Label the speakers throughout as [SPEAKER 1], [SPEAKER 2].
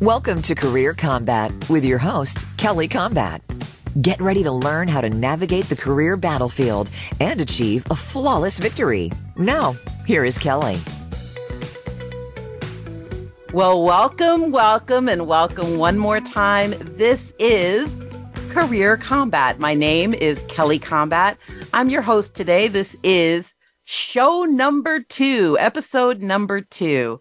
[SPEAKER 1] Welcome to Career Kombat with your host, Kelli Kombat. Get ready to learn how to navigate the career battlefield and achieve a flawless victory. Now, here is Kelli.
[SPEAKER 2] Well, welcome, welcome, and welcome one more time. This is Career Kombat. My name is Kelli Kombat. I'm your host today. This is show number two, episode number two.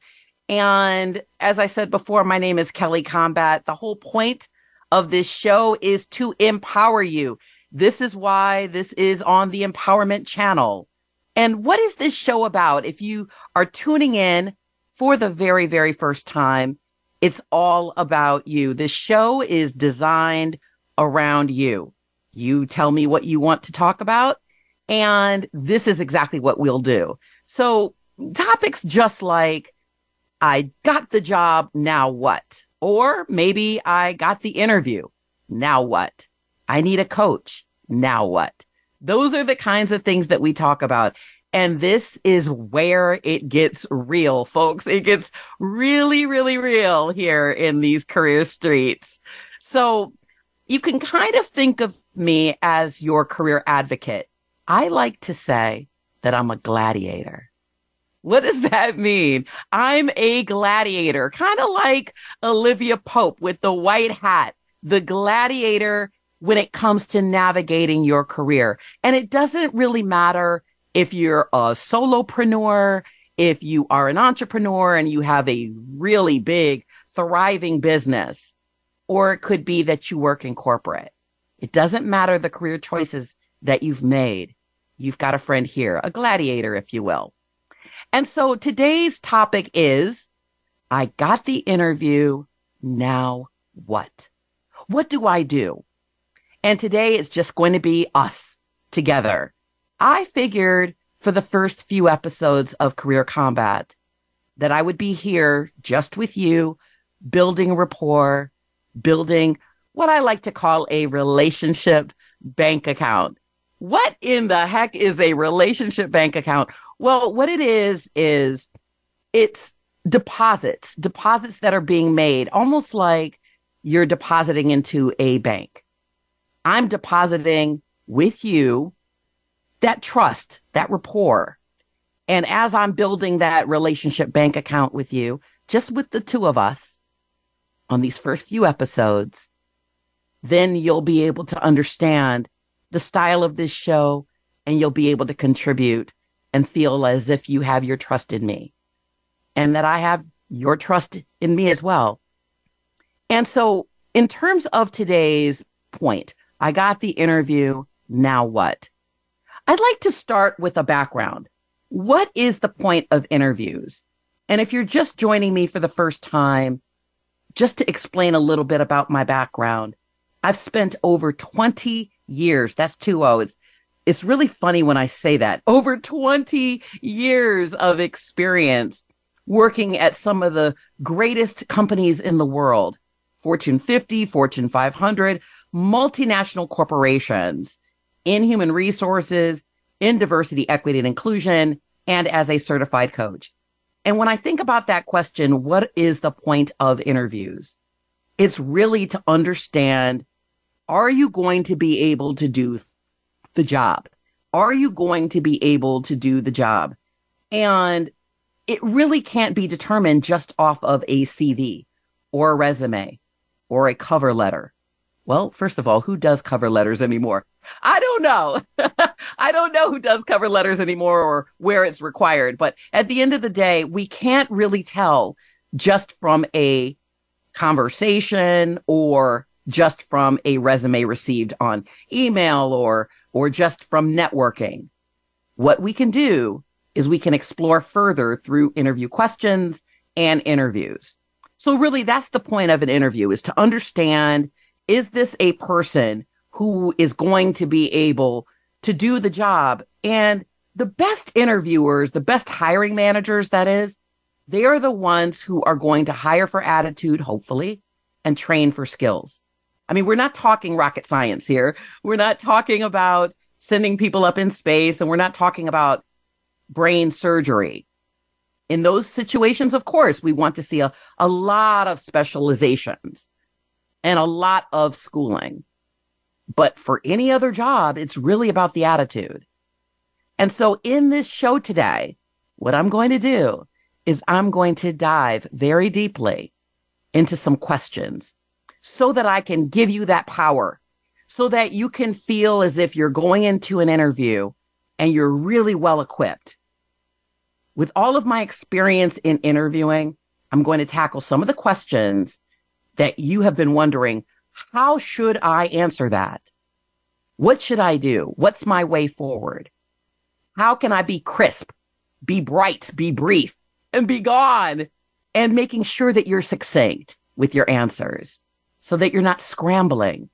[SPEAKER 2] And as I said before, my name is Kelli Kombat. The whole point of this show is to empower you. This is why this is on the Empowerment Channel. And what is this show about? If you are tuning in for the very, very first time, it's all about you. This show is designed around you. You tell me what you want to talk about, and this is exactly what we'll do. So topics just like I got the job. Now what? Or maybe I got the interview. Now what? I need a coach. Now what? Those are the kinds of things that we talk about. And this is where it gets real, folks. It gets really, really real here in these career streets. So you can kind of think of me as your career advocate. I like to say that I'm a gladiator. What does that mean? I'm a gladiator, kind of like Olivia Pope with the white hat, the gladiator when it comes to navigating your career. And it doesn't really matter if you're a solopreneur, if you are an entrepreneur and you have a really big, thriving business, or it could be that you work in corporate. It doesn't matter the career choices that you've made. You've got a friend here, a gladiator, if you will. And so today's topic is I got the interview. Now what? What do I do? And today it's just going to be us together. I figured for the first few episodes of Career Kombat that I would be here just with you, building rapport, building what I like to call a relationship bank account. What in the heck is a relationship bank account? Well, what it is, is it's deposits, deposits that are being made, almost like you're depositing into a bank. I'm depositing with you that trust, that rapport. And as I'm building that relationship bank account with you, just with the two of us on these first few episodes, then you'll be able to understand the style of this show and you'll be able to contribute and feel as if you have your trust in me and that I have your trust in me as well. And so, in terms of today's point, I got the interview. Now what? I'd like to start with a background. What is the point of interviews? And if you're just joining me for the first time, just to explain a little bit about my background, I've spent over 20 years. That's two O's it's really funny when I say that over 20 years of experience working at some of the greatest companies in the world, Fortune 50, Fortune 500, multinational corporations in human resources, in diversity, equity, and inclusion, and as a certified coach. And when I think about that question, what is the point of interviews? It's really to understand, are you going to be able to do the job? Are you going to be able to do the job? And it really can't be determined just off of a CV or a resume or a cover letter. Well, first of all, who does cover letters anymore? I don't know. I don't know who does cover letters anymore or where it's required. But at the end of the day, we can't really tell just from a conversation or just from a resume received on email or or just from networking. What we can do is we can explore further through interview questions and interviews. So really that's the point of an interview is to understand, is this a person who is going to be able to do the job? And the best interviewers, the best hiring managers, that is, they are the ones who are going to hire for attitude, hopefully, and train for skills. I mean, we're not talking rocket science here. We're not talking about sending people up in space and we're not talking about brain surgery. In those situations, of course, we want to see a, a lot of specializations and a lot of schooling. But for any other job, it's really about the attitude. And so in this show today, what I'm going to do is I'm going to dive very deeply into some questions so that I can give you that power so that you can feel as if you're going into an interview and you're really well equipped. With all of my experience in interviewing, I'm going to tackle some of the questions that you have been wondering. How should I answer that? What should I do? What's my way forward? How can I be crisp, be bright, be brief, and be gone? And making sure that you're succinct with your answers so that you're not scrambling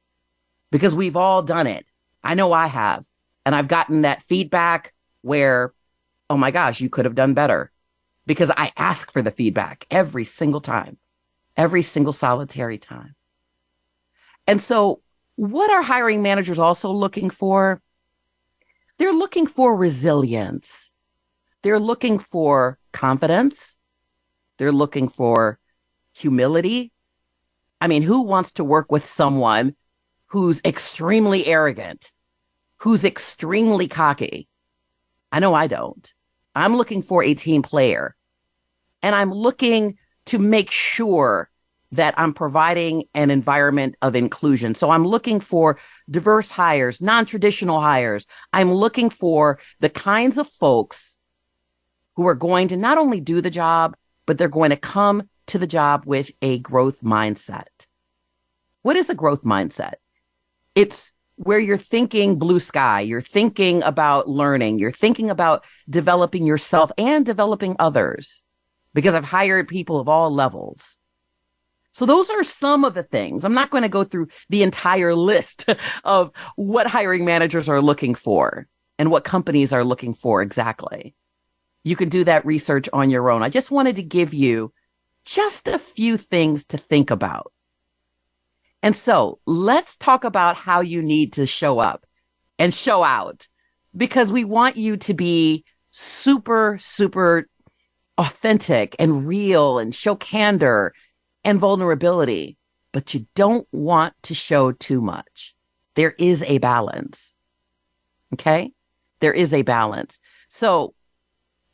[SPEAKER 2] because we've all done it. I know I have. And I've gotten that feedback where, oh my gosh, you could have done better because I ask for the feedback every single time, every single solitary time. And so what are hiring managers also looking for? They're looking for resilience. They're looking for confidence. They're looking for humility. I mean, who wants to work with someone who's extremely arrogant, who's extremely cocky? I know I don't. I'm looking for a team player and I'm looking to make sure that I'm providing an environment of inclusion. So I'm looking for diverse hires, non-traditional hires. I'm looking for the kinds of folks who are going to not only do the job, but they're going to come to the job with a growth mindset. What is a growth mindset? It's where you're thinking blue sky, you're thinking about learning, you're thinking about developing yourself and developing others. Because I've hired people of all levels. So those are some of the things. I'm not going to go through the entire list of what hiring managers are looking for and what companies are looking for exactly. You can do that research on your own. I just wanted to give you just a few things to think about. And so let's talk about how you need to show up and show out because we want you to be super, super authentic and real and show candor and vulnerability, but you don't want to show too much. There is a balance. Okay. There is a balance. So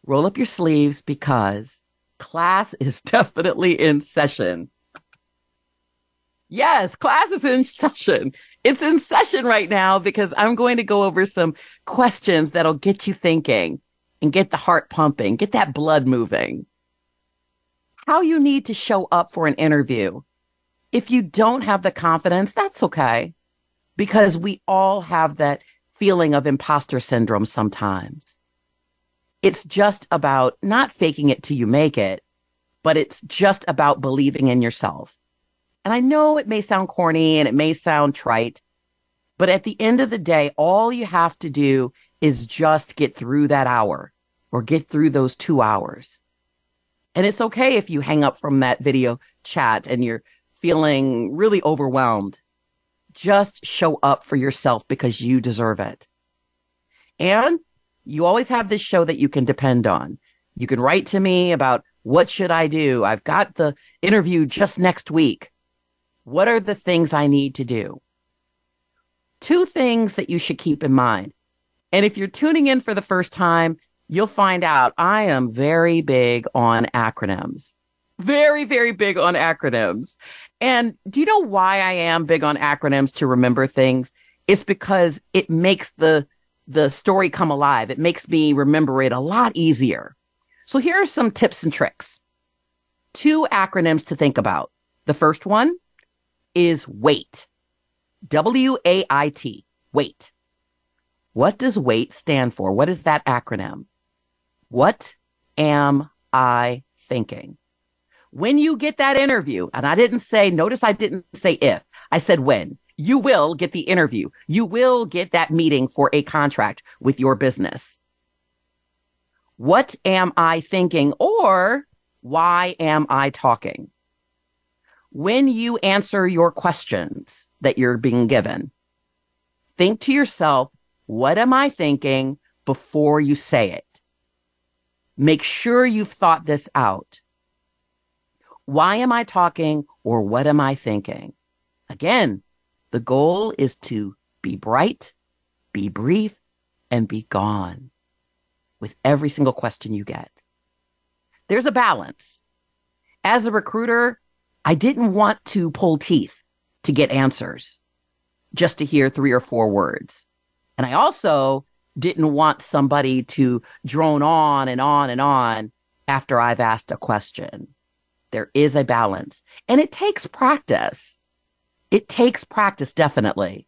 [SPEAKER 2] roll up your sleeves because class is definitely in session. Yes, class is in session. It's in session right now because I'm going to go over some questions that'll get you thinking and get the heart pumping, get that blood moving how you need to show up for an interview. If you don't have the confidence, that's okay because we all have that feeling of imposter syndrome sometimes. It's just about not faking it till you make it, but it's just about believing in yourself. And I know it may sound corny and it may sound trite, but at the end of the day, all you have to do is just get through that hour or get through those two hours. And it's okay if you hang up from that video chat and you're feeling really overwhelmed. Just show up for yourself because you deserve it. And you always have this show that you can depend on. You can write to me about what should I do? I've got the interview just next week. What are the things I need to do? Two things that you should keep in mind. And if you're tuning in for the first time, you'll find out I am very big on acronyms. Very, very big on acronyms. And do you know why I am big on acronyms to remember things? It's because it makes the, the story come alive. It makes me remember it a lot easier. So here are some tips and tricks. Two acronyms to think about. The first one is WAIT. W A I T. WAIT. What does WAIT stand for? What is that acronym? What am I thinking? When you get that interview, and I didn't say, notice I didn't say if, I said when, you will get the interview. You will get that meeting for a contract with your business. What am I thinking? Or why am I talking? When you answer your questions that you're being given, think to yourself, what am I thinking before you say it? Make sure you've thought this out. Why am I talking or what am I thinking? Again, the goal is to be bright, be brief, and be gone with every single question you get. There's a balance. As a recruiter, I didn't want to pull teeth to get answers just to hear three or four words. And I also didn't want somebody to drone on and on and on after I've asked a question. There is a balance and it takes practice. It takes practice, definitely.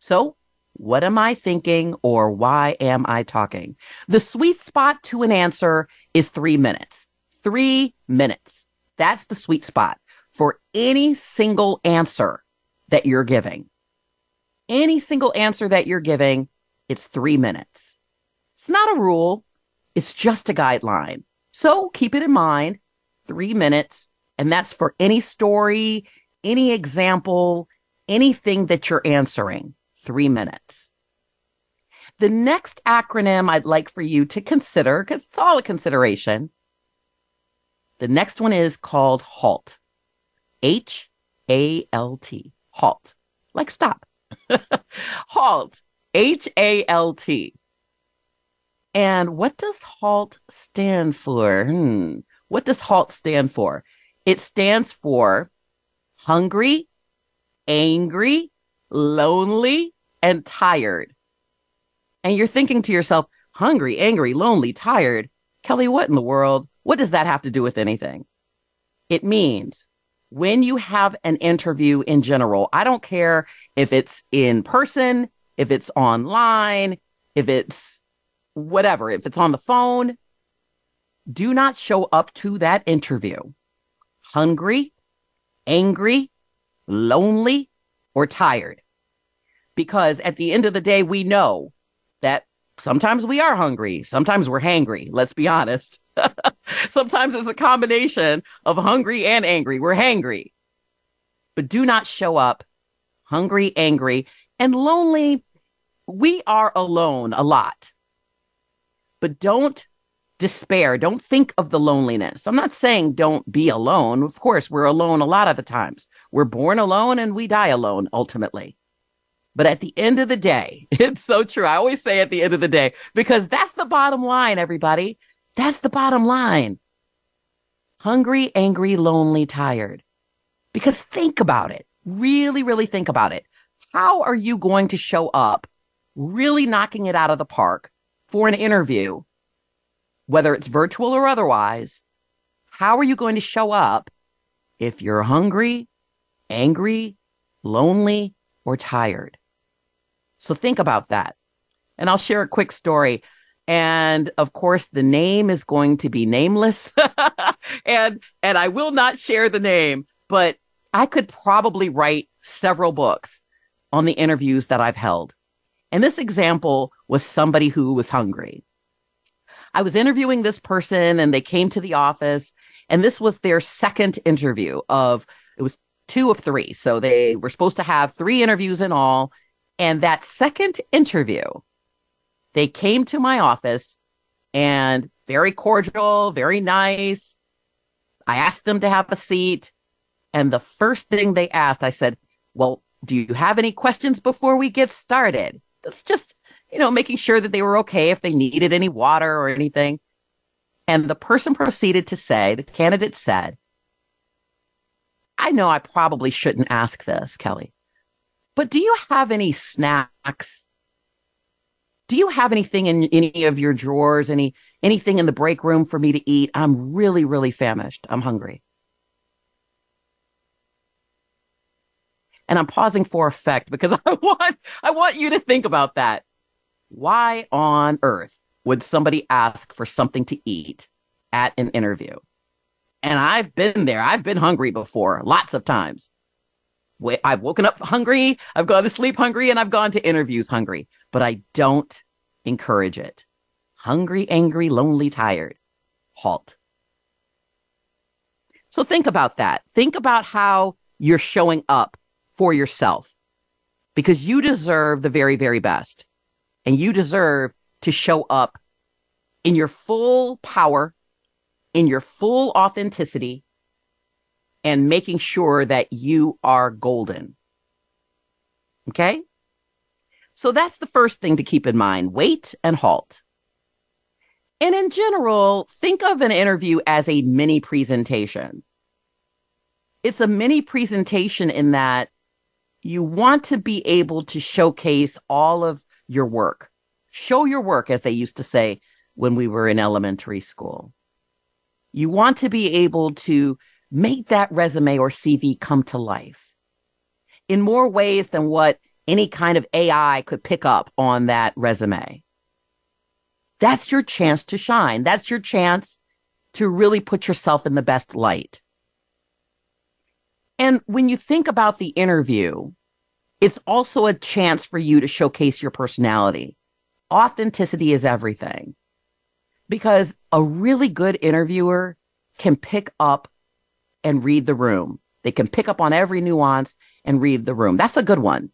[SPEAKER 2] So what am I thinking or why am I talking? The sweet spot to an answer is three minutes. Three minutes. That's the sweet spot for any single answer that you're giving. Any single answer that you're giving, it's three minutes. It's not a rule. It's just a guideline. So keep it in mind. Three minutes. And that's for any story, any example, anything that you're answering three minutes. The next acronym I'd like for you to consider, because it's all a consideration. The next one is called HALT. H A L T. HALT. Like stop. HALT. H A L T. And what does HALT stand for? Hmm. What does HALT stand for? It stands for hungry, angry, lonely, and tired. And you're thinking to yourself, hungry, angry, lonely, tired. Kelli, what in the world? What does that have to do with anything? It means when you have an interview in general, I don't care if it's in person, if it's online, if it's whatever, if it's on the phone, do not show up to that interview hungry, angry, lonely, or tired because at the end of the day, we know that sometimes we are hungry, sometimes we're hangry. Let's be honest. sometimes it's a combination of hungry and angry. We're hangry. But do not show up hungry, angry, and lonely. We are alone a lot. But don't despair. Don't think of the loneliness. I'm not saying don't be alone. Of course, we're alone a lot of the times. We're born alone and we die alone ultimately. But at the end of the day, it's so true. I always say at the end of the day, because that's the bottom line, everybody. That's the bottom line. Hungry, angry, lonely, tired. Because think about it. Really, really think about it. How are you going to show up really knocking it out of the park for an interview, whether it's virtual or otherwise? How are you going to show up if you're hungry, angry, lonely, or tired? So think about that. And I'll share a quick story. And of course, the name is going to be nameless. and and I will not share the name, but I could probably write several books on the interviews that I've held. And this example was somebody who was hungry. I was interviewing this person and they came to the office and this was their second interview of it was two of three. So they were supposed to have three interviews in all and that second interview, they came to my office and very cordial, very nice. I asked them to have a seat. And the first thing they asked, I said, Well, do you have any questions before we get started? It's just, you know, making sure that they were okay if they needed any water or anything. And the person proceeded to say, the candidate said, I know I probably shouldn't ask this, Kelli, but do you have any snacks? Do you have anything in any of your drawers, any anything in the break room for me to eat? I'm really, really famished. I'm hungry. And I'm pausing for effect because I want I want you to think about that. Why on earth would somebody ask for something to eat at an interview? And I've been there. I've been hungry before, lots of times. I've woken up hungry, I've gone to sleep hungry, and I've gone to interviews hungry, but I don't encourage it. Hungry, angry, lonely, tired. Halt. So think about that. Think about how you're showing up for yourself because you deserve the very, very best and you deserve to show up in your full power, in your full authenticity, and making sure that you are golden. Okay. So that's the first thing to keep in mind. Wait and halt. And in general, think of an interview as a mini presentation. It's a mini presentation in that you want to be able to showcase all of your work. Show your work, as they used to say when we were in elementary school. You want to be able to make that resume or CV come to life in more ways than what any kind of AI could pick up on that resume. That's your chance to shine. That's your chance to really put yourself in the best light. And when you think about the interview, it's also a chance for you to showcase your personality. Authenticity is everything because a really good interviewer can pick up and read the room. They can pick up on every nuance and read the room. That's a good one.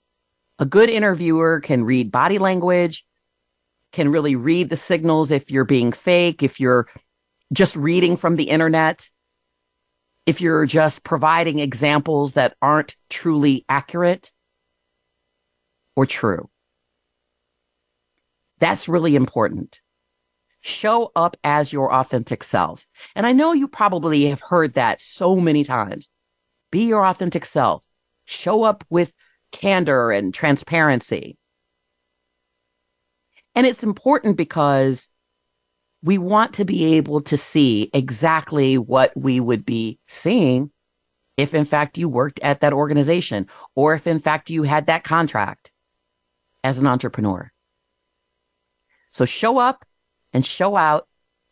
[SPEAKER 2] A good interviewer can read body language, can really read the signals if you're being fake, if you're just reading from the internet, if you're just providing examples that aren't truly accurate or true. That's really important. Show up as your authentic self. And I know you probably have heard that so many times. Be your authentic self. Show up with candor and transparency. And it's important because we want to be able to see exactly what we would be seeing if in fact you worked at that organization or if in fact you had that contract as an entrepreneur. So show up and show out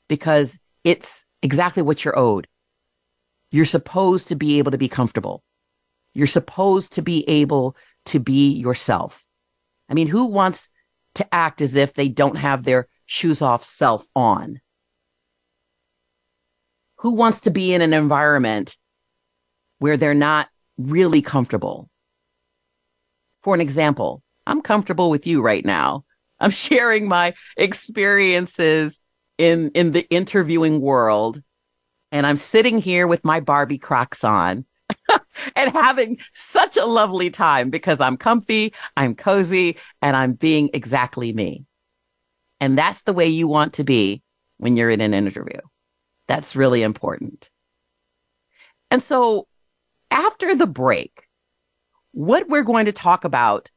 [SPEAKER 2] because it's exactly what you're owed. You're supposed to be able to be comfortable. You're supposed to be able to be yourself. I mean, who wants to act as if they don't have their shoes off self on? Who wants to be in an environment where they're not really comfortable? For an example, I'm comfortable with you right now. I'm sharing my experiences in, in the interviewing world. And I'm sitting here with my Barbie Crocs on and having such a lovely time because I'm comfy, I'm cozy, and I'm being exactly me. And that's the way you want to be when you're in an interview. That's really important. And so after the break, what we're going to talk about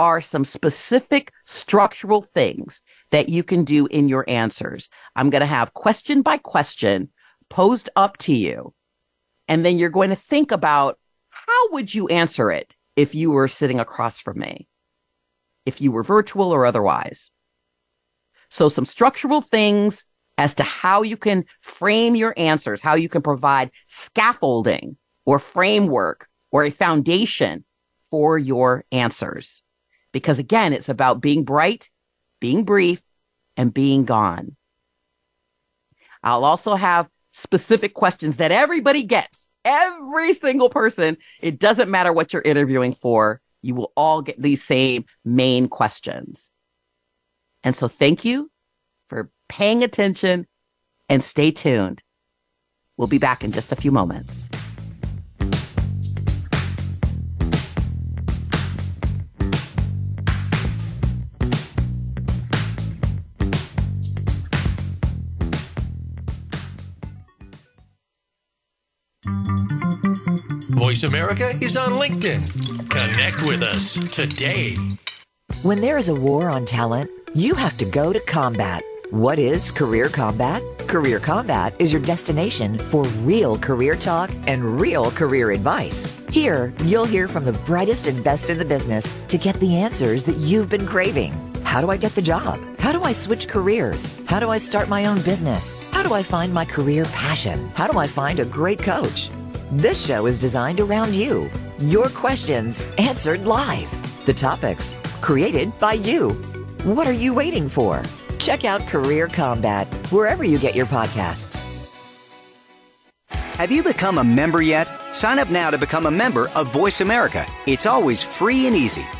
[SPEAKER 2] are some specific structural things that you can do in your answers. I'm going to have question by question posed up to you. And then you're going to think about how would you answer it if you were sitting across from me? If you were virtual or otherwise. So some structural things as to how you can frame your answers, how you can provide scaffolding or framework or a foundation for your answers. Because again, it's about being bright, being brief, and being gone. I'll also have specific questions that everybody gets. Every single person. It doesn't matter what you're interviewing for. You will all get these same main questions. And so thank you for paying attention and stay tuned. We'll be back in just a few moments.
[SPEAKER 3] Voice America is on LinkedIn. Connect with us today.
[SPEAKER 1] When there is a war on talent, you have to go to combat. What is Career Kombat? Career Kombat is your destination for real career talk and real career advice. Here, you'll hear from the brightest and best in the business to get the answers that you've been craving. How do I get the job? How do I switch careers? How do I start my own business? How do I find my career passion? How do I find a great coach? This show is designed around you. Your questions answered live. The topics created by you. What are you waiting for? Check out Career Kombat wherever you get your podcasts.
[SPEAKER 4] Have you become a member yet? Sign up now to become a member of Voice America. It's always free and easy.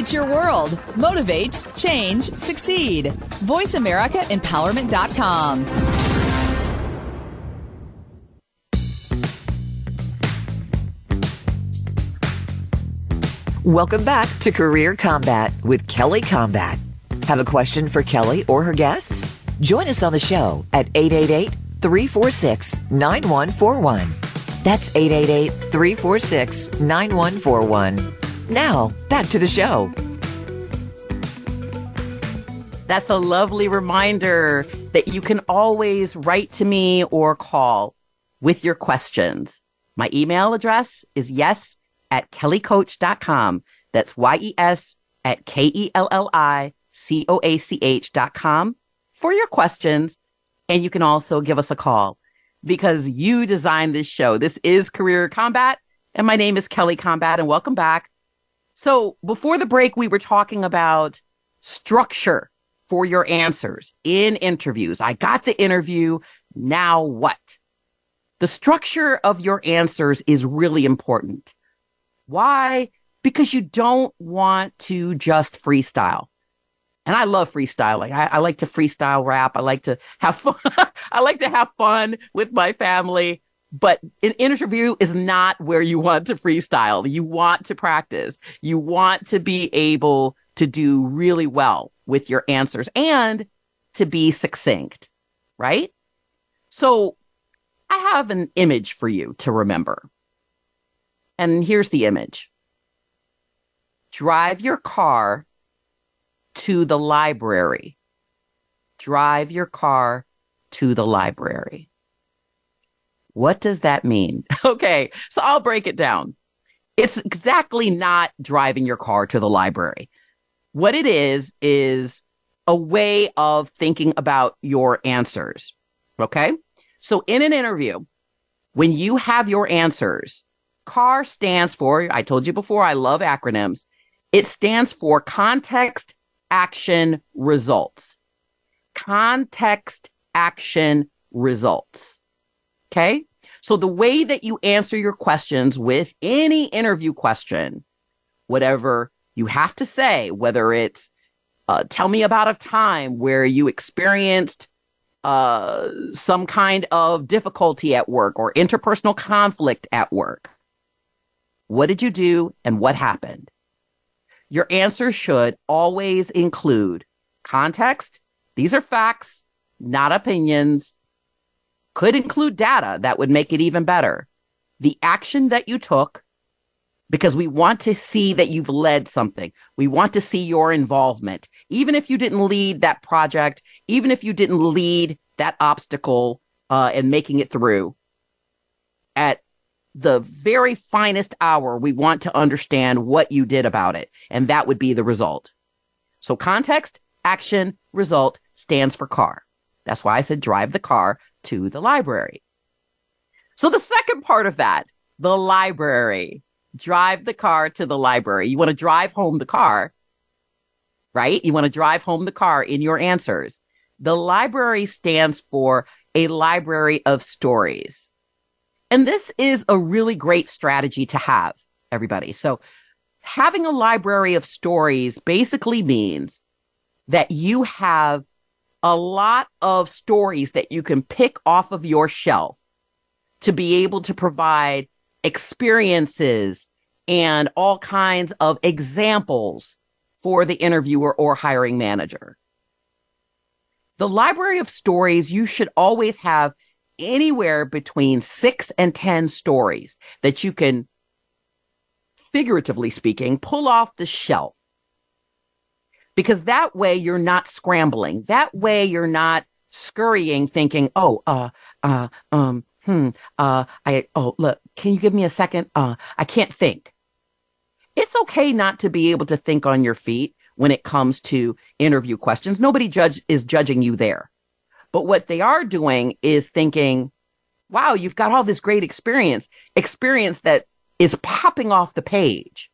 [SPEAKER 5] It's your world. Motivate, change, succeed. VoiceAmericaEmpowerment.com.
[SPEAKER 1] Welcome back to Career Kombat with Kelli Kombat. Have a question for Kelli or her guests? Join us on the show at 888 346 9141. That's 888 346 9141. Now, back to the show.
[SPEAKER 2] That's a lovely reminder that you can always write to me or call with your questions. My email address is yes at kellicoach.com. That's Y-E-S at K-E-L-L-I-C-O-A-C-H dot com for your questions. And you can also give us a call because you designed this show. This is Career Kombat and my name is Kelli Kombat and welcome back. So before the break, we were talking about structure for your answers in interviews. I got the interview. Now what? The structure of your answers is really important. Why? Because you don't want to just freestyle. And I love freestyling. I, I like to freestyle rap. I like to have fun. I like to have fun with my family. But an interview is not where you want to freestyle. You want to practice. You want to be able to do really well with your answers and to be succinct, right? So I have an image for you to remember. And here's the image drive your car to the library. Drive your car to the library. What does that mean? Okay, so I'll break it down. It's exactly not driving your car to the library. What it is, is a way of thinking about your answers. Okay. So in an interview, when you have your answers, CAR stands for, I told you before, I love acronyms. It stands for context, action, results. Context, action, results. Okay. So the way that you answer your questions with any interview question, whatever you have to say, whether it's uh, tell me about a time where you experienced uh, some kind of difficulty at work or interpersonal conflict at work. What did you do and what happened? Your answer should always include context. These are facts, not opinions. Could include data that would make it even better. The action that you took, because we want to see that you've led something. We want to see your involvement. Even if you didn't lead that project, even if you didn't lead that obstacle uh, and making it through, at the very finest hour, we want to understand what you did about it. And that would be the result. So context, action, result stands for car. That's why I said drive the car to the library. So the second part of that, the library, drive the car to the library. You want to drive home the car, right? You want to drive home the car in your answers. The library stands for a library of stories. And this is a really great strategy to have, everybody. So having a library of stories basically means that you have a lot of stories that you can pick off of your shelf to be able to provide experiences and all kinds of examples for the interviewer or hiring manager. The library of stories, you should always have anywhere between six and 10 stories that you can, figuratively speaking, pull off the shelf. Because that way you're not scrambling. That way you're not scurrying thinking, oh, uh, uh, um, hmm, uh, I, oh, look, can you give me a second? Uh, I can't think. It's okay not to be able to think on your feet. when it comes to interview questions. Nobody judge is judging you there. But what they are doing is thinking, wow, you've got all this great experience, experience that is popping off the page.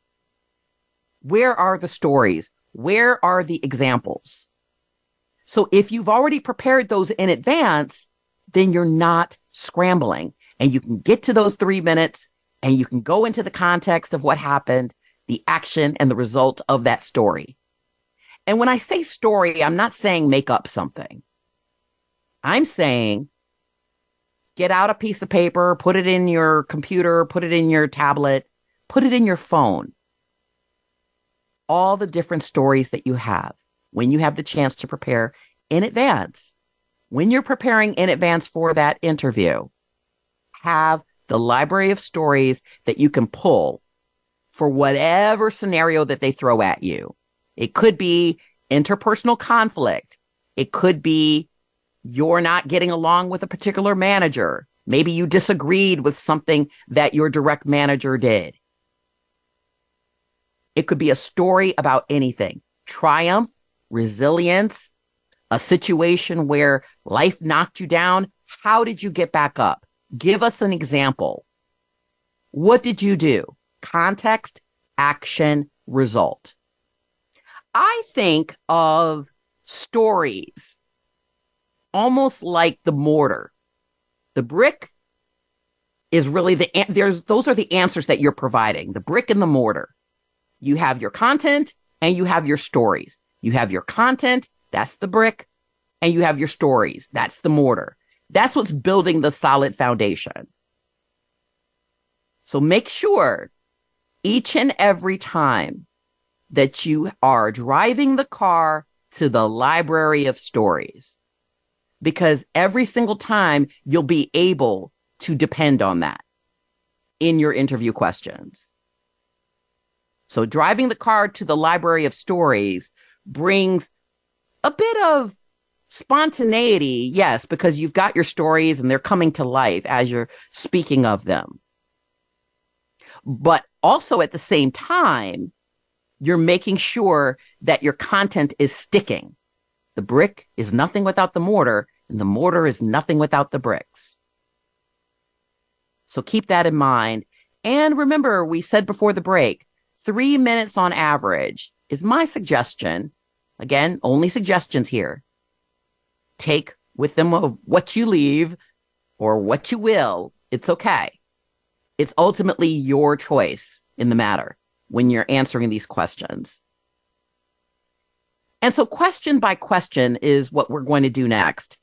[SPEAKER 2] Where are the stories? Where are the examples? So if you've already prepared those in advance, then you're not scrambling and you can get to those three minutes and you can go into the context of what happened, the action and the result of that story. And when I say story, I'm not saying make up something. I'm saying get out a piece of paper, put it in your computer, put it in your tablet, put it in your phone. All the different stories that you have when you have the chance to prepare in advance. When you're preparing in advance for that interview, have the library of stories that you can pull for whatever scenario that they throw at you. It could be interpersonal conflict. It could be you're not getting along with a particular manager. Maybe you disagreed with something that your direct manager did. It could be a story about anything triumph, resilience, a situation where life knocked you down. How did you get back up? Give us an example. What did you do? Context, action, result. I think of stories almost like the mortar. The brick is really the there's those are the answers that you're providing. The brick and the mortar. You have your content and you have your stories. You have your content, that's the brick, and you have your stories, that's the mortar. That's what's building the solid foundation. So make sure each and every time that you are driving the car to the library of stories, because every single time you'll be able to depend on that in your interview questions. So driving the car to the library of stories brings a bit of spontaneity. Yes, because you've got your stories and they're coming to life as you're speaking of them. But also at the same time, you're making sure that your content is sticking. The brick is nothing without the mortar, and the mortar is nothing without the bricks. So keep that in mind. And remember, we said before the break, three minutes on average is my suggestion. Again, only suggestions here. Take with them of what you leave or what you will. It's okay. It's ultimately your choice in the matter when you're answering these questions. And so question by question is what we're going to do next.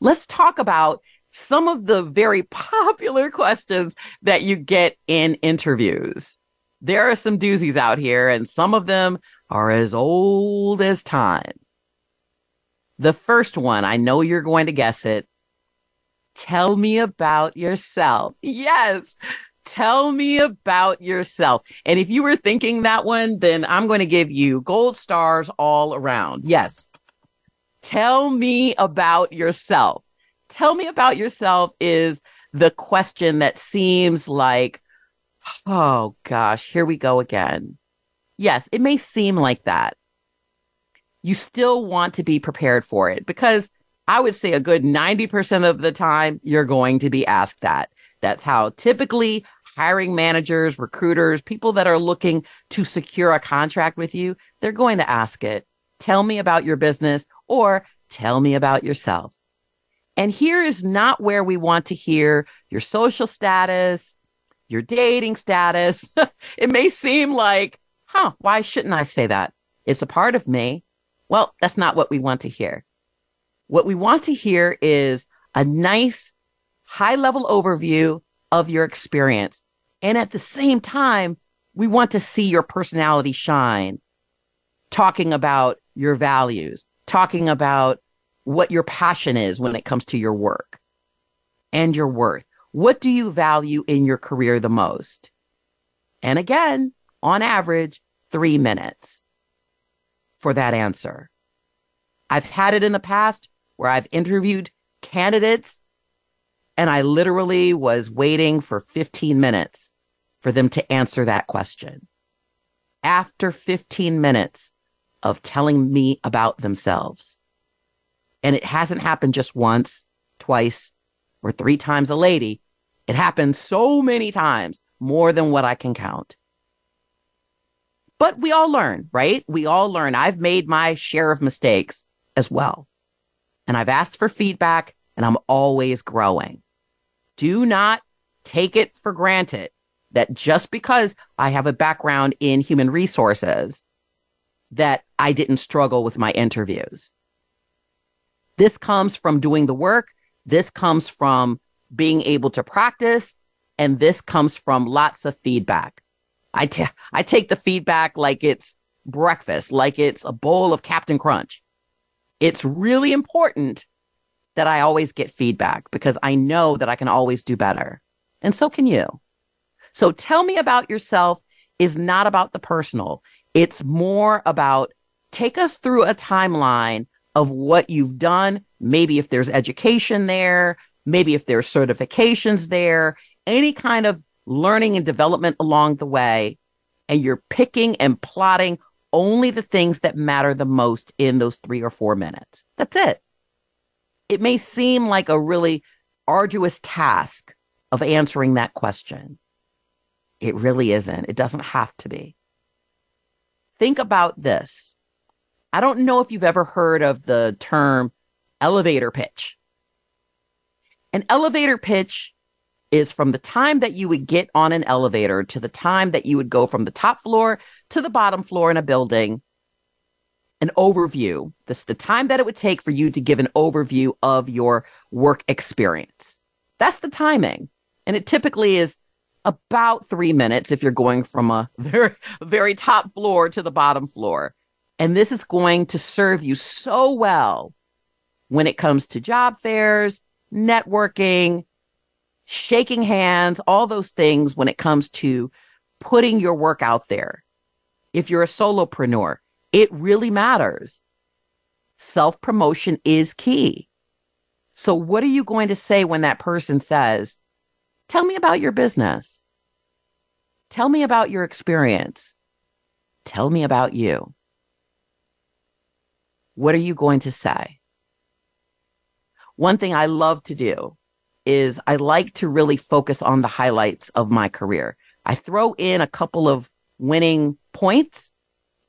[SPEAKER 2] Let's talk about some of the very popular questions that you get in interviews. There are some doozies out here and some of them are as old as time. The first one, I know you're going to guess it. Tell me about yourself. Yes. Tell me about yourself. And if you were thinking that one, then I'm going to give you gold stars all around. Yes. Tell me about yourself. Tell me about yourself is the question that seems like, oh gosh, here we go again. Yes, it may seem like that. You still want to be prepared for it because I would say a good 90% of the time you're going to be asked that. That's how typically hiring managers, recruiters, people that are looking to secure a contract with you, they're going to ask it. Tell me about your business or tell me about yourself. And here is not where we want to hear your social status, your dating status. it may seem like, huh, why shouldn't I say that? It's a part of me. Well, that's not what we want to hear. What we want to hear is a nice high level overview of your experience. And at the same time, we want to see your personality shine, talking about your values, talking about what your passion is when it comes to your work and your worth. What do you value in your career the most? And again, on average, three minutes for that answer. I've had it in the past where I've interviewed candidates and I literally was waiting for 15 minutes for them to answer that question. After 15 minutes, of telling me about themselves. And it hasn't happened just once, twice, or three times a lady. It happens so many times, more than what I can count. But we all learn, right? We all learn. I've made my share of mistakes as well. And I've asked for feedback and I'm always growing. Do not take it for granted that just because I have a background in human resources, that I didn't struggle with my interviews. This comes from doing the work. This comes from being able to practice. And this comes from lots of feedback. I, t- I take the feedback like it's breakfast, like it's a bowl of Captain Crunch. It's really important that I always get feedback because I know that I can always do better. And so can you. So tell me about yourself is not about the personal. It's more about take us through a timeline of what you've done. Maybe if there's education there, maybe if there's certifications there, any kind of learning and development along the way. And you're picking and plotting only the things that matter the most in those three or four minutes. That's it. It may seem like a really arduous task of answering that question. It really isn't. It doesn't have to be. Think about this. I don't know if you've ever heard of the term elevator pitch. An elevator pitch is from the time that you would get on an elevator to the time that you would go from the top floor to the bottom floor in a building. An overview. This the time that it would take for you to give an overview of your work experience. That's the timing. And it typically is about three minutes if you're going from a very, very top floor to the bottom floor. And this is going to serve you so well when it comes to job fairs, networking, shaking hands, all those things when it comes to putting your work out there. If you're a solopreneur, it really matters. Self promotion is key. So, what are you going to say when that person says, Tell me about your business? Tell me about your experience. Tell me about you. What are you going to say? One thing I love to do is I like to really focus on the highlights of my career. I throw in a couple of winning points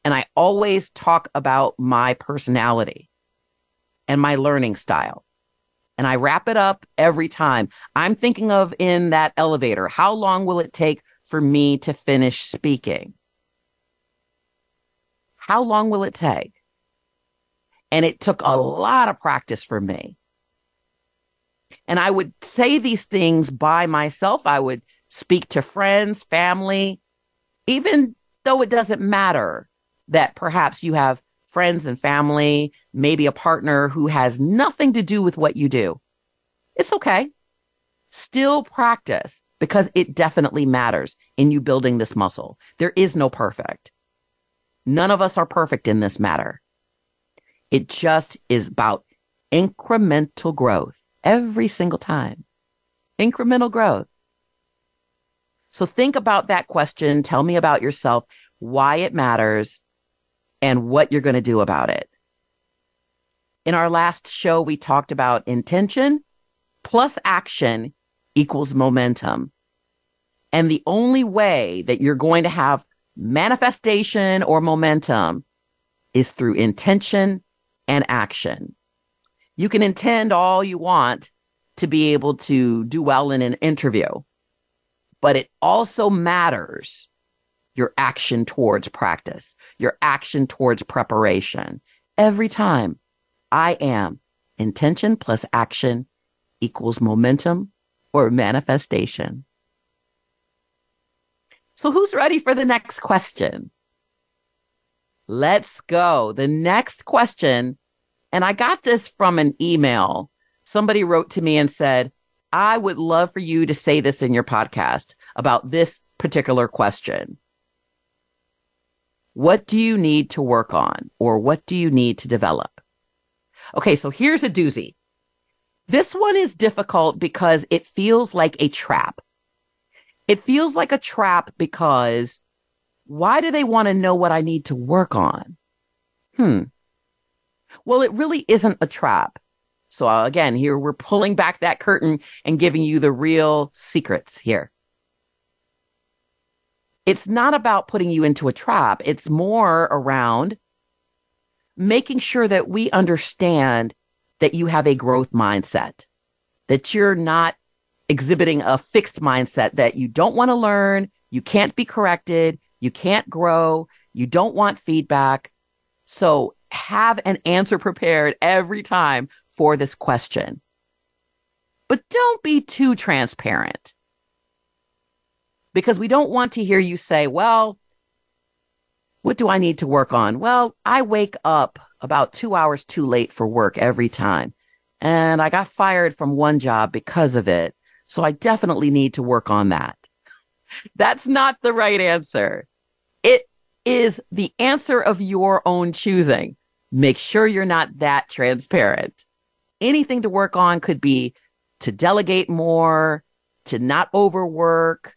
[SPEAKER 2] and I always talk about my personality and my learning style. And I wrap it up every time. I'm thinking of in that elevator, how long will it take for me to finish speaking? How long will it take? And it took a lot of practice for me. And I would say these things by myself. I would speak to friends, family, even though it doesn't matter that perhaps you have friends and family, maybe a partner who has nothing to do with what you do. It's okay. Still practice because it definitely matters in you building this muscle. There is no perfect. None of us are perfect in this matter. It just is about incremental growth every single time. Incremental growth. So think about that question. Tell me about yourself, why it matters, and what you're going to do about it. In our last show, we talked about intention plus action equals momentum. And the only way that you're going to have manifestation or momentum is through intention and action. You can intend all you want to be able to do well in an interview, but it also matters your action towards practice, your action towards preparation. Every time I am intention plus action equals momentum or manifestation. So who's ready for the next question? Let's go. The next question and I got this from an email. Somebody wrote to me and said, I would love for you to say this in your podcast about this particular question. What do you need to work on or what do you need to develop? Okay, so here's a doozy. This one is difficult because it feels like a trap. It feels like a trap because why do they want to know what I need to work on? Hmm. Well, it really isn't a trap. So uh, again, here we're pulling back that curtain and giving you the real secrets here. It's not about putting you into a trap. It's more around making sure that we understand that you have a growth mindset, that you're not exhibiting a fixed mindset that you don't want to learn, you can't be corrected, you can't grow, you don't want feedback. So have an answer prepared every time for this question. But don't be too transparent because we don't want to hear you say, well, what do I need to work on? Well, I wake up about two hours too late for work every time. And I got fired from one job because of it. So I definitely need to work on that. That's not the right answer. It is the answer of your own choosing. Make sure you're not that transparent. Anything to work on could be to delegate more, to not overwork,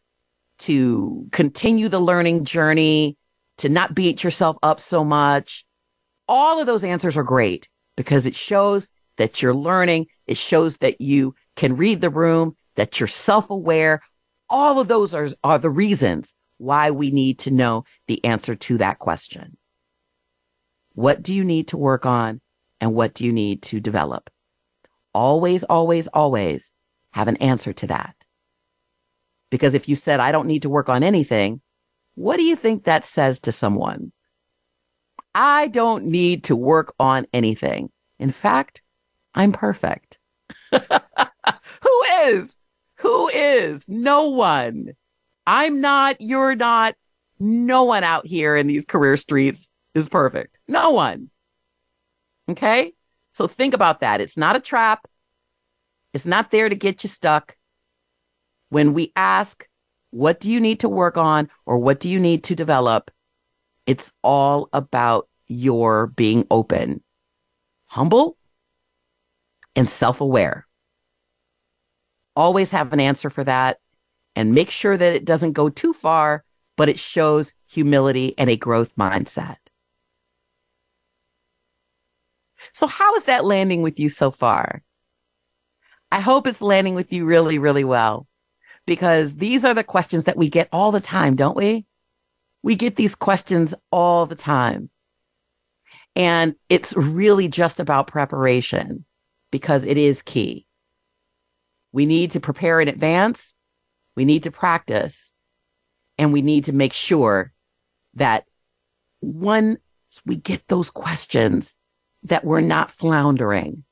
[SPEAKER 2] to continue the learning journey, to not beat yourself up so much. All of those answers are great because it shows that you're learning. It shows that you can read the room, that you're self aware. All of those are, are the reasons why we need to know the answer to that question. What do you need to work on and what do you need to develop? Always, always, always have an answer to that. Because if you said, I don't need to work on anything, what do you think that says to someone? I don't need to work on anything. In fact, I'm perfect. Who is? Who is? No one. I'm not, you're not. No one out here in these career streets is perfect. No one. Okay. So think about that. It's not a trap. It's not there to get you stuck. When we ask, what do you need to work on or what do you need to develop? It's all about your being open, humble, and self aware. Always have an answer for that and make sure that it doesn't go too far, but it shows humility and a growth mindset. So, how is that landing with you so far? I hope it's landing with you really, really well because these are the questions that we get all the time, don't we? We get these questions all the time. And it's really just about preparation because it is key. We need to prepare in advance. We need to practice and we need to make sure that once we get those questions that we're not floundering.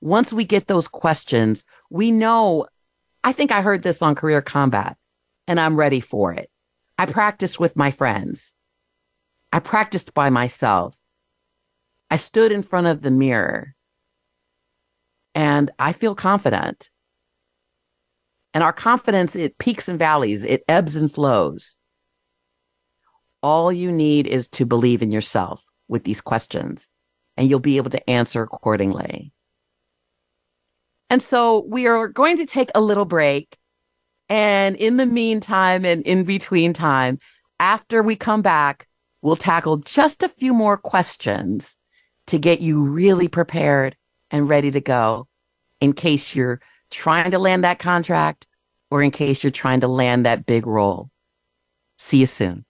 [SPEAKER 2] Once we get those questions, we know I think I heard this on Career Kombat and I'm ready for it. I practiced with my friends. I practiced by myself. I stood in front of the mirror and I feel confident. And our confidence, it peaks and valleys, it ebbs and flows. All you need is to believe in yourself with these questions, and you'll be able to answer accordingly. And so we are going to take a little break. And in the meantime and in between time, after we come back, we'll tackle just a few more questions to get you really prepared and ready to go in case you're trying to land that contract or in case you're trying to land that big role. See you soon.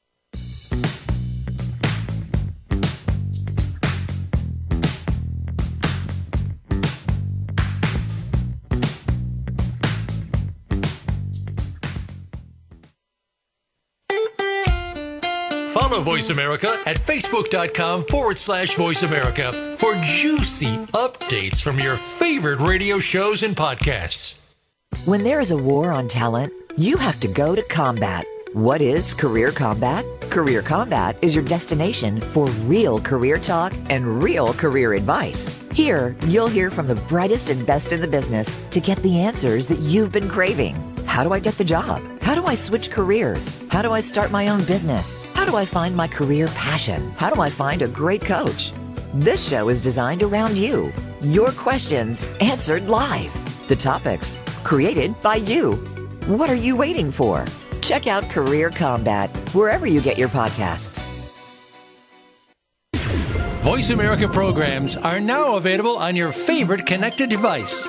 [SPEAKER 3] Voice America at facebook.com forward slash voice America for juicy updates from your favorite radio shows and podcasts.
[SPEAKER 1] When there is a war on talent, you have to go to combat. What is Career Kombat? Career Kombat is your destination for real career talk and real career advice. Here, you'll hear from the brightest and best in the business to get the answers that you've been craving. How do I get the job? How do I switch careers? How do I start my own business? How do I find my career passion? How do I find a great coach? This show is designed around you. Your questions answered live. The topics created by you. What are you waiting for? Check out Career Kombat wherever you get your podcasts.
[SPEAKER 3] Voice America programs are now available on your favorite connected device,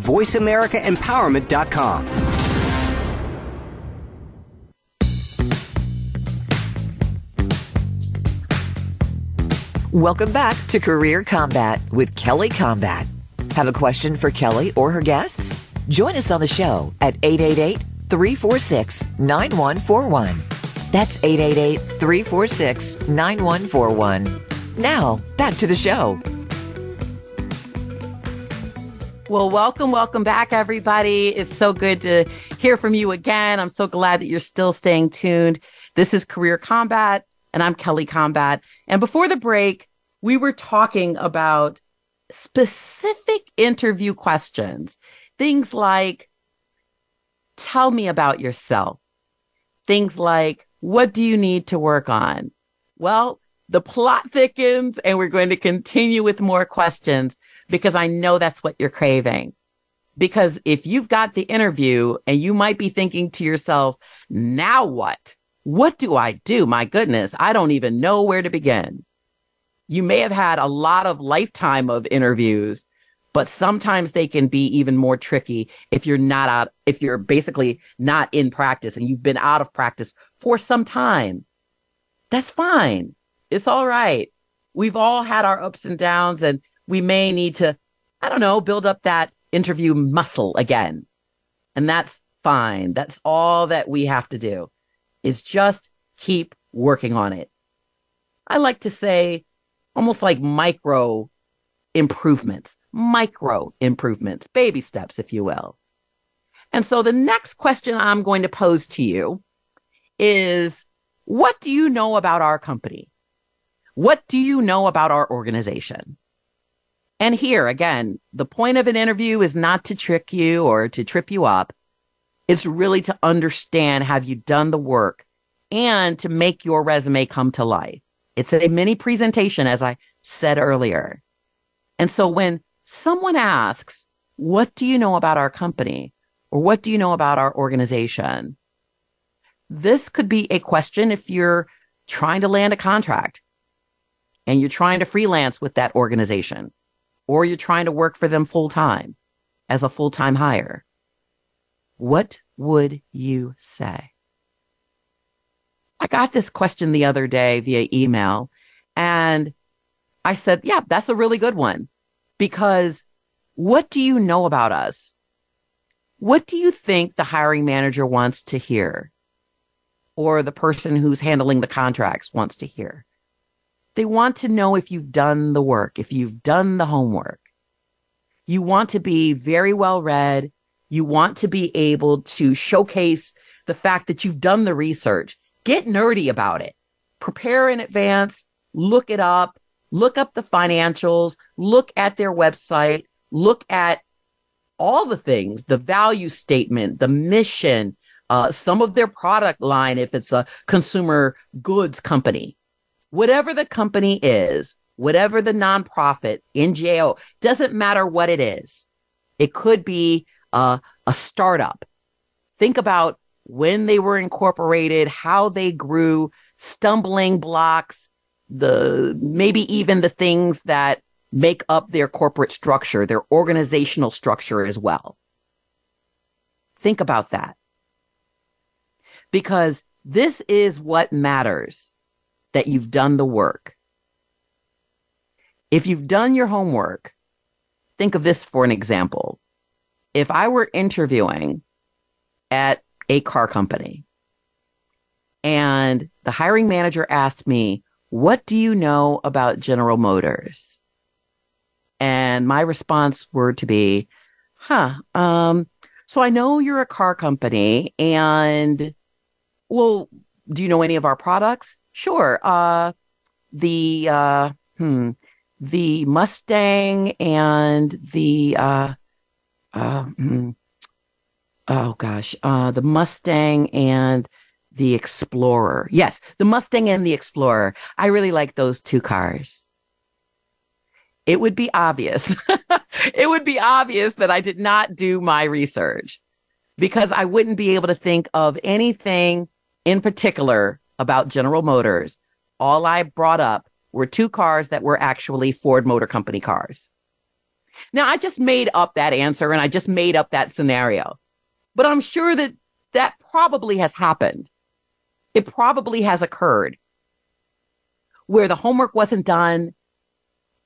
[SPEAKER 4] VoiceAmericaEmpowerment.com.
[SPEAKER 1] Welcome back to Career Kombat with Kelli Kombat. Have a question for Kelli or her guests? Join us on the show at 888 346 9141. That's 888 346 9141. Now, back to the show.
[SPEAKER 2] Well, welcome, welcome back, everybody. It's so good to hear from you again. I'm so glad that you're still staying tuned. This is Career Kombat, and I'm Kelli Kombat. And before the break, we were talking about specific interview questions, things like, tell me about yourself. Things like, what do you need to work on? Well, the plot thickens and we're going to continue with more questions because I know that's what you're craving. Because if you've got the interview and you might be thinking to yourself, now what? What do I do? My goodness, I don't even know where to begin. You may have had a lot of lifetime of interviews, but sometimes they can be even more tricky if you're not out, if you're basically not in practice and you've been out of practice for some time. That's fine. It's all right. We've all had our ups and downs and we may need to, I don't know, build up that interview muscle again. And that's fine. That's all that we have to do is just keep working on it. I like to say almost like micro improvements, micro improvements, baby steps, if you will. And so the next question I'm going to pose to you is what do you know about our company? What do you know about our organization? And here again, the point of an interview is not to trick you or to trip you up. It's really to understand have you done the work and to make your resume come to life. It's a mini presentation, as I said earlier. And so when someone asks, what do you know about our company? Or what do you know about our organization? This could be a question if you're trying to land a contract and you're trying to freelance with that organization or you're trying to work for them full time as a full time hire. What would you say? I got this question the other day via email and I said, yeah, that's a really good one because what do you know about us? What do you think the hiring manager wants to hear? Or the person who's handling the contracts wants to hear? They want to know if you've done the work, if you've done the homework. You want to be very well read. You want to be able to showcase the fact that you've done the research. Get nerdy about it. Prepare in advance, look it up, look up the financials, look at their website, look at all the things, the value statement, the mission, uh, some of their product line, if it's a consumer goods company whatever the company is, whatever the nonprofit, NGO, doesn't matter what it is. It could be a, a startup. Think about when they were incorporated, how they grew, stumbling blocks, the maybe even the things that make up their corporate structure, their organizational structure as well. Think about that. Because this is what matters that you've done the work. If you've done your homework, think of this for an example. If I were interviewing at a car company and the hiring manager asked me, What do you know about General Motors? And my response were to be, Huh, um, so I know you're a car company and well, do you know any of our products? Sure. Uh, the, uh, hmm, the Mustang and the uh, uh, mm, oh gosh, uh, the Mustang and the Explorer. Yes, the Mustang and the Explorer. I really like those two cars. It would be obvious. it would be obvious that I did not do my research because I wouldn't be able to think of anything in particular about General Motors. All I brought up were two cars that were actually Ford Motor Company cars. Now, I just made up that answer and I just made up that scenario, but I'm sure that that probably has happened. It probably has occurred where the homework wasn't done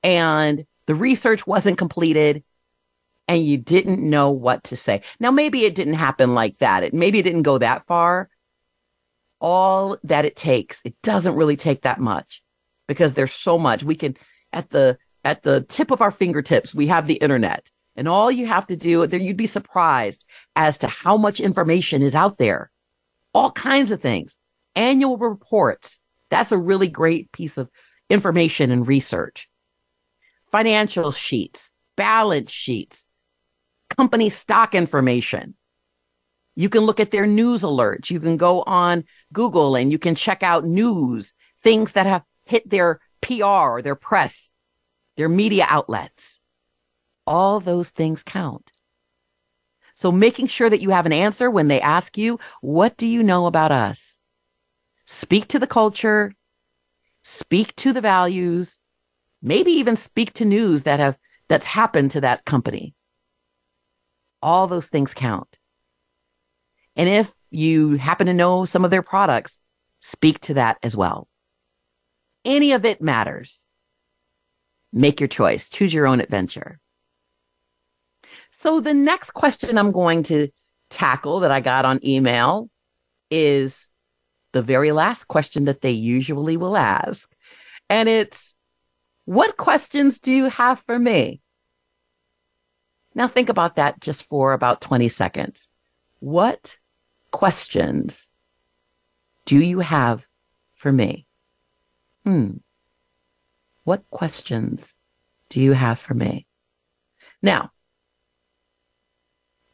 [SPEAKER 2] and the research wasn't completed and you didn't know what to say. Now, maybe it didn't happen like that. It maybe it didn't go that far. All that it takes, it doesn't really take that much because there's so much we can at the at the tip of our fingertips, we have the internet. And all you have to do, there you'd be surprised as to how much information is out there. All kinds of things. Annual reports. That's a really great piece of information and research. Financial sheets, balance sheets, company stock information. You can look at their news alerts. You can go on Google and you can check out news, things that have hit their PR or their press their media outlets. All those things count. So making sure that you have an answer when they ask you, what do you know about us? Speak to the culture, speak to the values, maybe even speak to news that have, that's happened to that company. All those things count. And if you happen to know some of their products, speak to that as well. Any of it matters. Make your choice, choose your own adventure. So, the next question I'm going to tackle that I got on email is the very last question that they usually will ask. And it's, What questions do you have for me? Now, think about that just for about 20 seconds. What questions do you have for me? Hmm. What questions do you have for me? Now,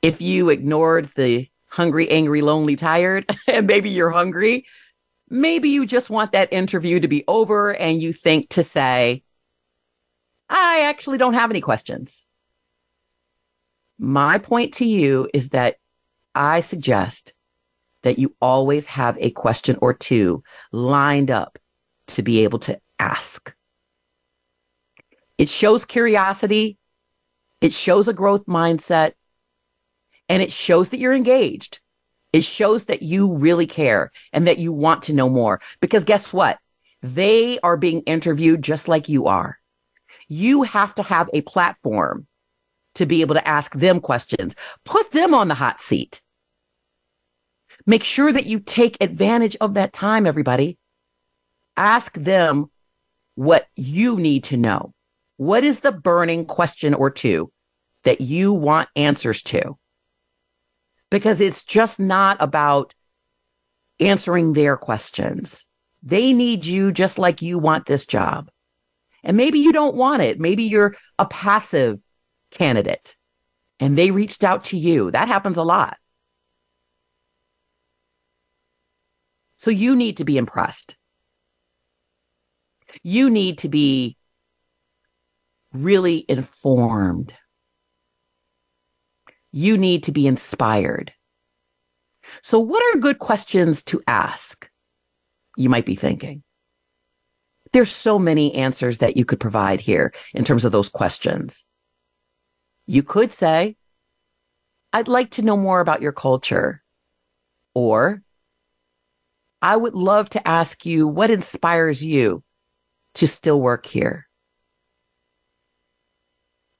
[SPEAKER 2] if you ignored the hungry, angry, lonely, tired, and maybe you're hungry, maybe you just want that interview to be over and you think to say, I actually don't have any questions. My point to you is that I suggest that you always have a question or two lined up to be able to ask. It shows curiosity. It shows a growth mindset and it shows that you're engaged. It shows that you really care and that you want to know more because guess what? They are being interviewed just like you are. You have to have a platform to be able to ask them questions. Put them on the hot seat. Make sure that you take advantage of that time, everybody. Ask them what you need to know. What is the burning question or two that you want answers to? Because it's just not about answering their questions. They need you just like you want this job. And maybe you don't want it. Maybe you're a passive candidate and they reached out to you. That happens a lot. So you need to be impressed. You need to be really informed. You need to be inspired. So, what are good questions to ask? You might be thinking. There's so many answers that you could provide here in terms of those questions. You could say, I'd like to know more about your culture. Or, I would love to ask you what inspires you to still work here.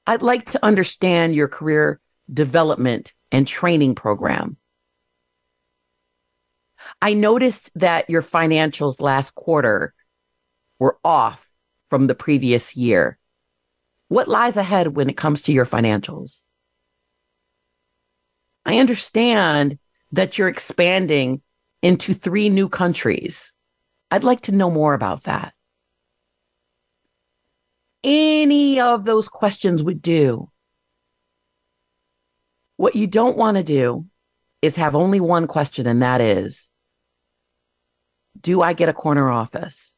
[SPEAKER 2] I'd like to understand your career development and training program. I noticed that your financials last quarter were off from the previous year. What lies ahead when it comes to your financials? I understand that you're expanding into three new countries. I'd like to know more about that. any of those questions would do. What you don't want to do is have only one question, and that is Do I get a corner office?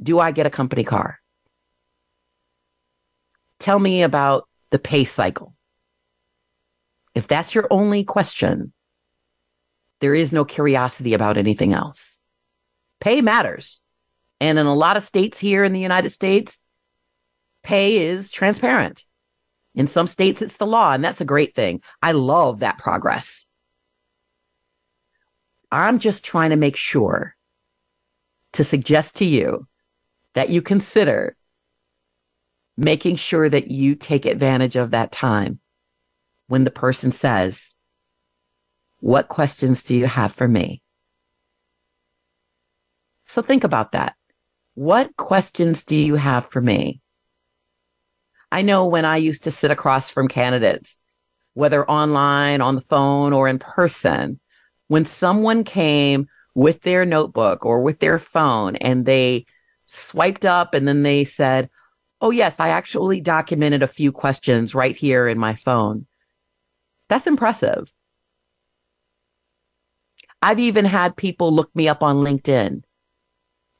[SPEAKER 2] Do I get a company car? Tell me about the pay cycle. If that's your only question, there is no curiosity about anything else. Pay matters. And in a lot of states here in the United States, pay is transparent. In some states, it's the law, and that's a great thing. I love that progress. I'm just trying to make sure to suggest to you that you consider making sure that you take advantage of that time when the person says, What questions do you have for me? So think about that. What questions do you have for me? I know when I used to sit across from candidates, whether online, on the phone, or in person, when someone came with their notebook or with their phone and they swiped up and then they said, Oh, yes, I actually documented a few questions right here in my phone. That's impressive. I've even had people look me up on LinkedIn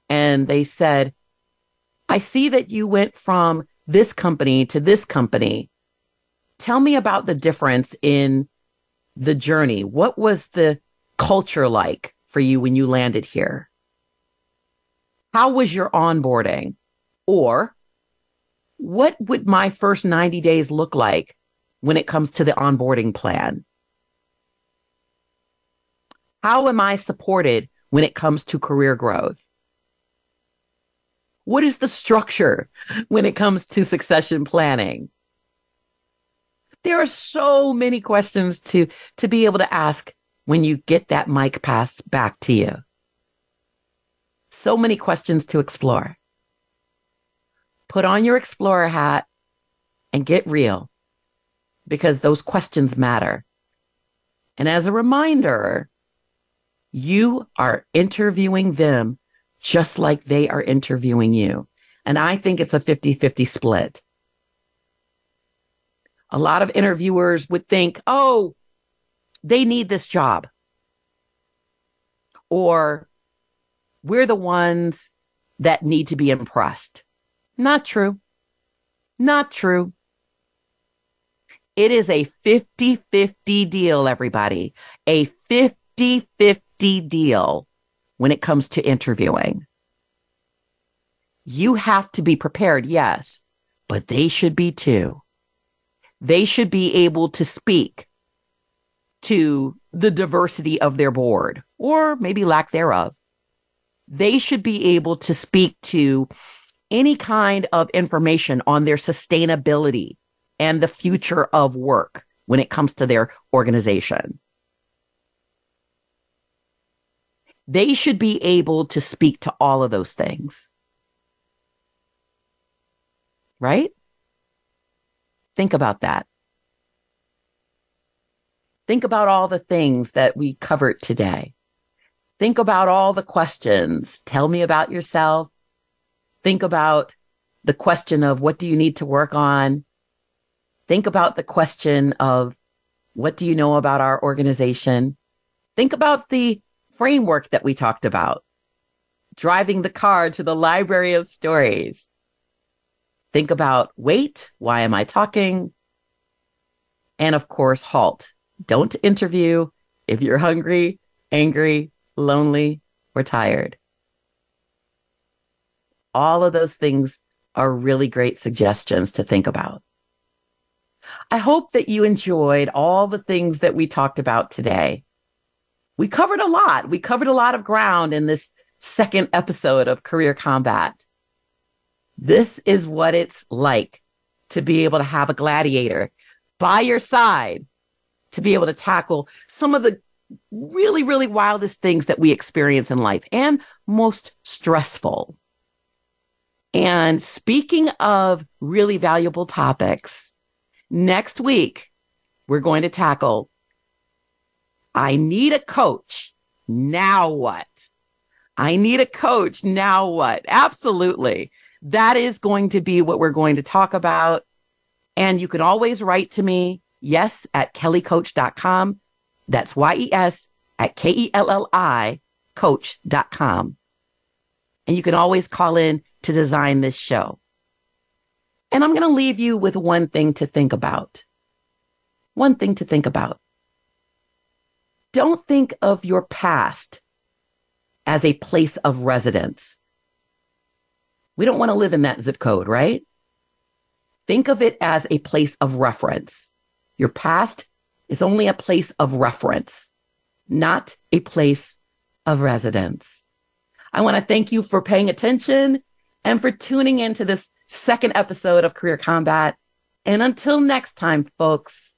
[SPEAKER 2] and they said, I see that you went from this company to this company. Tell me about the difference in the journey. What was the culture like for you when you landed here? How was your onboarding? Or what would my first 90 days look like when it comes to the onboarding plan? How am I supported when it comes to career growth? What is the structure when it comes to succession planning? There are so many questions to, to be able to ask when you get that mic passed back to you. So many questions to explore. Put on your explorer hat and get real because those questions matter. And as a reminder, you are interviewing them just like they are interviewing you. And I think it's a 50 50 split. A lot of interviewers would think, oh, they need this job. Or we're the ones that need to be impressed. Not true. Not true. It is a 50 50 deal, everybody. A 50 50 deal when it comes to interviewing. You have to be prepared, yes, but they should be too. They should be able to speak to the diversity of their board or maybe lack thereof. They should be able to speak to any kind of information on their sustainability and the future of work when it comes to their organization. They should be able to speak to all of those things. Right? Think about that. Think about all the things that we covered today. Think about all the questions. Tell me about yourself. Think about the question of what do you need to work on? Think about the question of what do you know about our organization? Think about the framework that we talked about, driving the car to the library of stories. Think about wait, why am I talking? And of course, halt. Don't interview if you're hungry, angry, lonely, or tired. All of those things are really great suggestions to think about. I hope that you enjoyed all the things that we talked about today we covered a lot. We covered a lot of ground in this second episode of Career Kombat. This is what it's like to be able to have a gladiator by your side to be able to tackle some of the really, really wildest things that we experience in life and most stressful. And speaking of really valuable topics, next week, we're going to tackle I need a coach. Now what? I need a coach. Now what? Absolutely. that is going to be what we're going to talk about. And you can always write to me, yes, at kellicoach.com. That's Y E S at K E L L I coach.com. And you can always call in to design this show. And I'm going to leave you with one thing to think about. One thing to think about. Don't think of your past as a place of residence. We don't want to live in that zip code, right? Think of it as a place of reference. Your past is only a place of reference, not a place of residence. I want to thank you for paying attention and for tuning into this second episode of Career Kombat. And until next time, folks,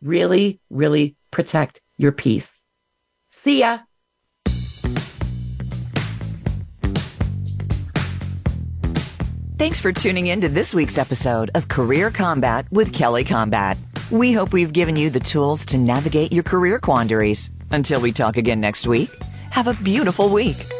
[SPEAKER 2] really, really protect your peace. See ya.
[SPEAKER 1] Thanks for tuning in to this week's episode of Career Kombat with Kelli Kombat. We hope we've given you the tools to navigate your career quandaries. Until we talk again next week, have a beautiful week.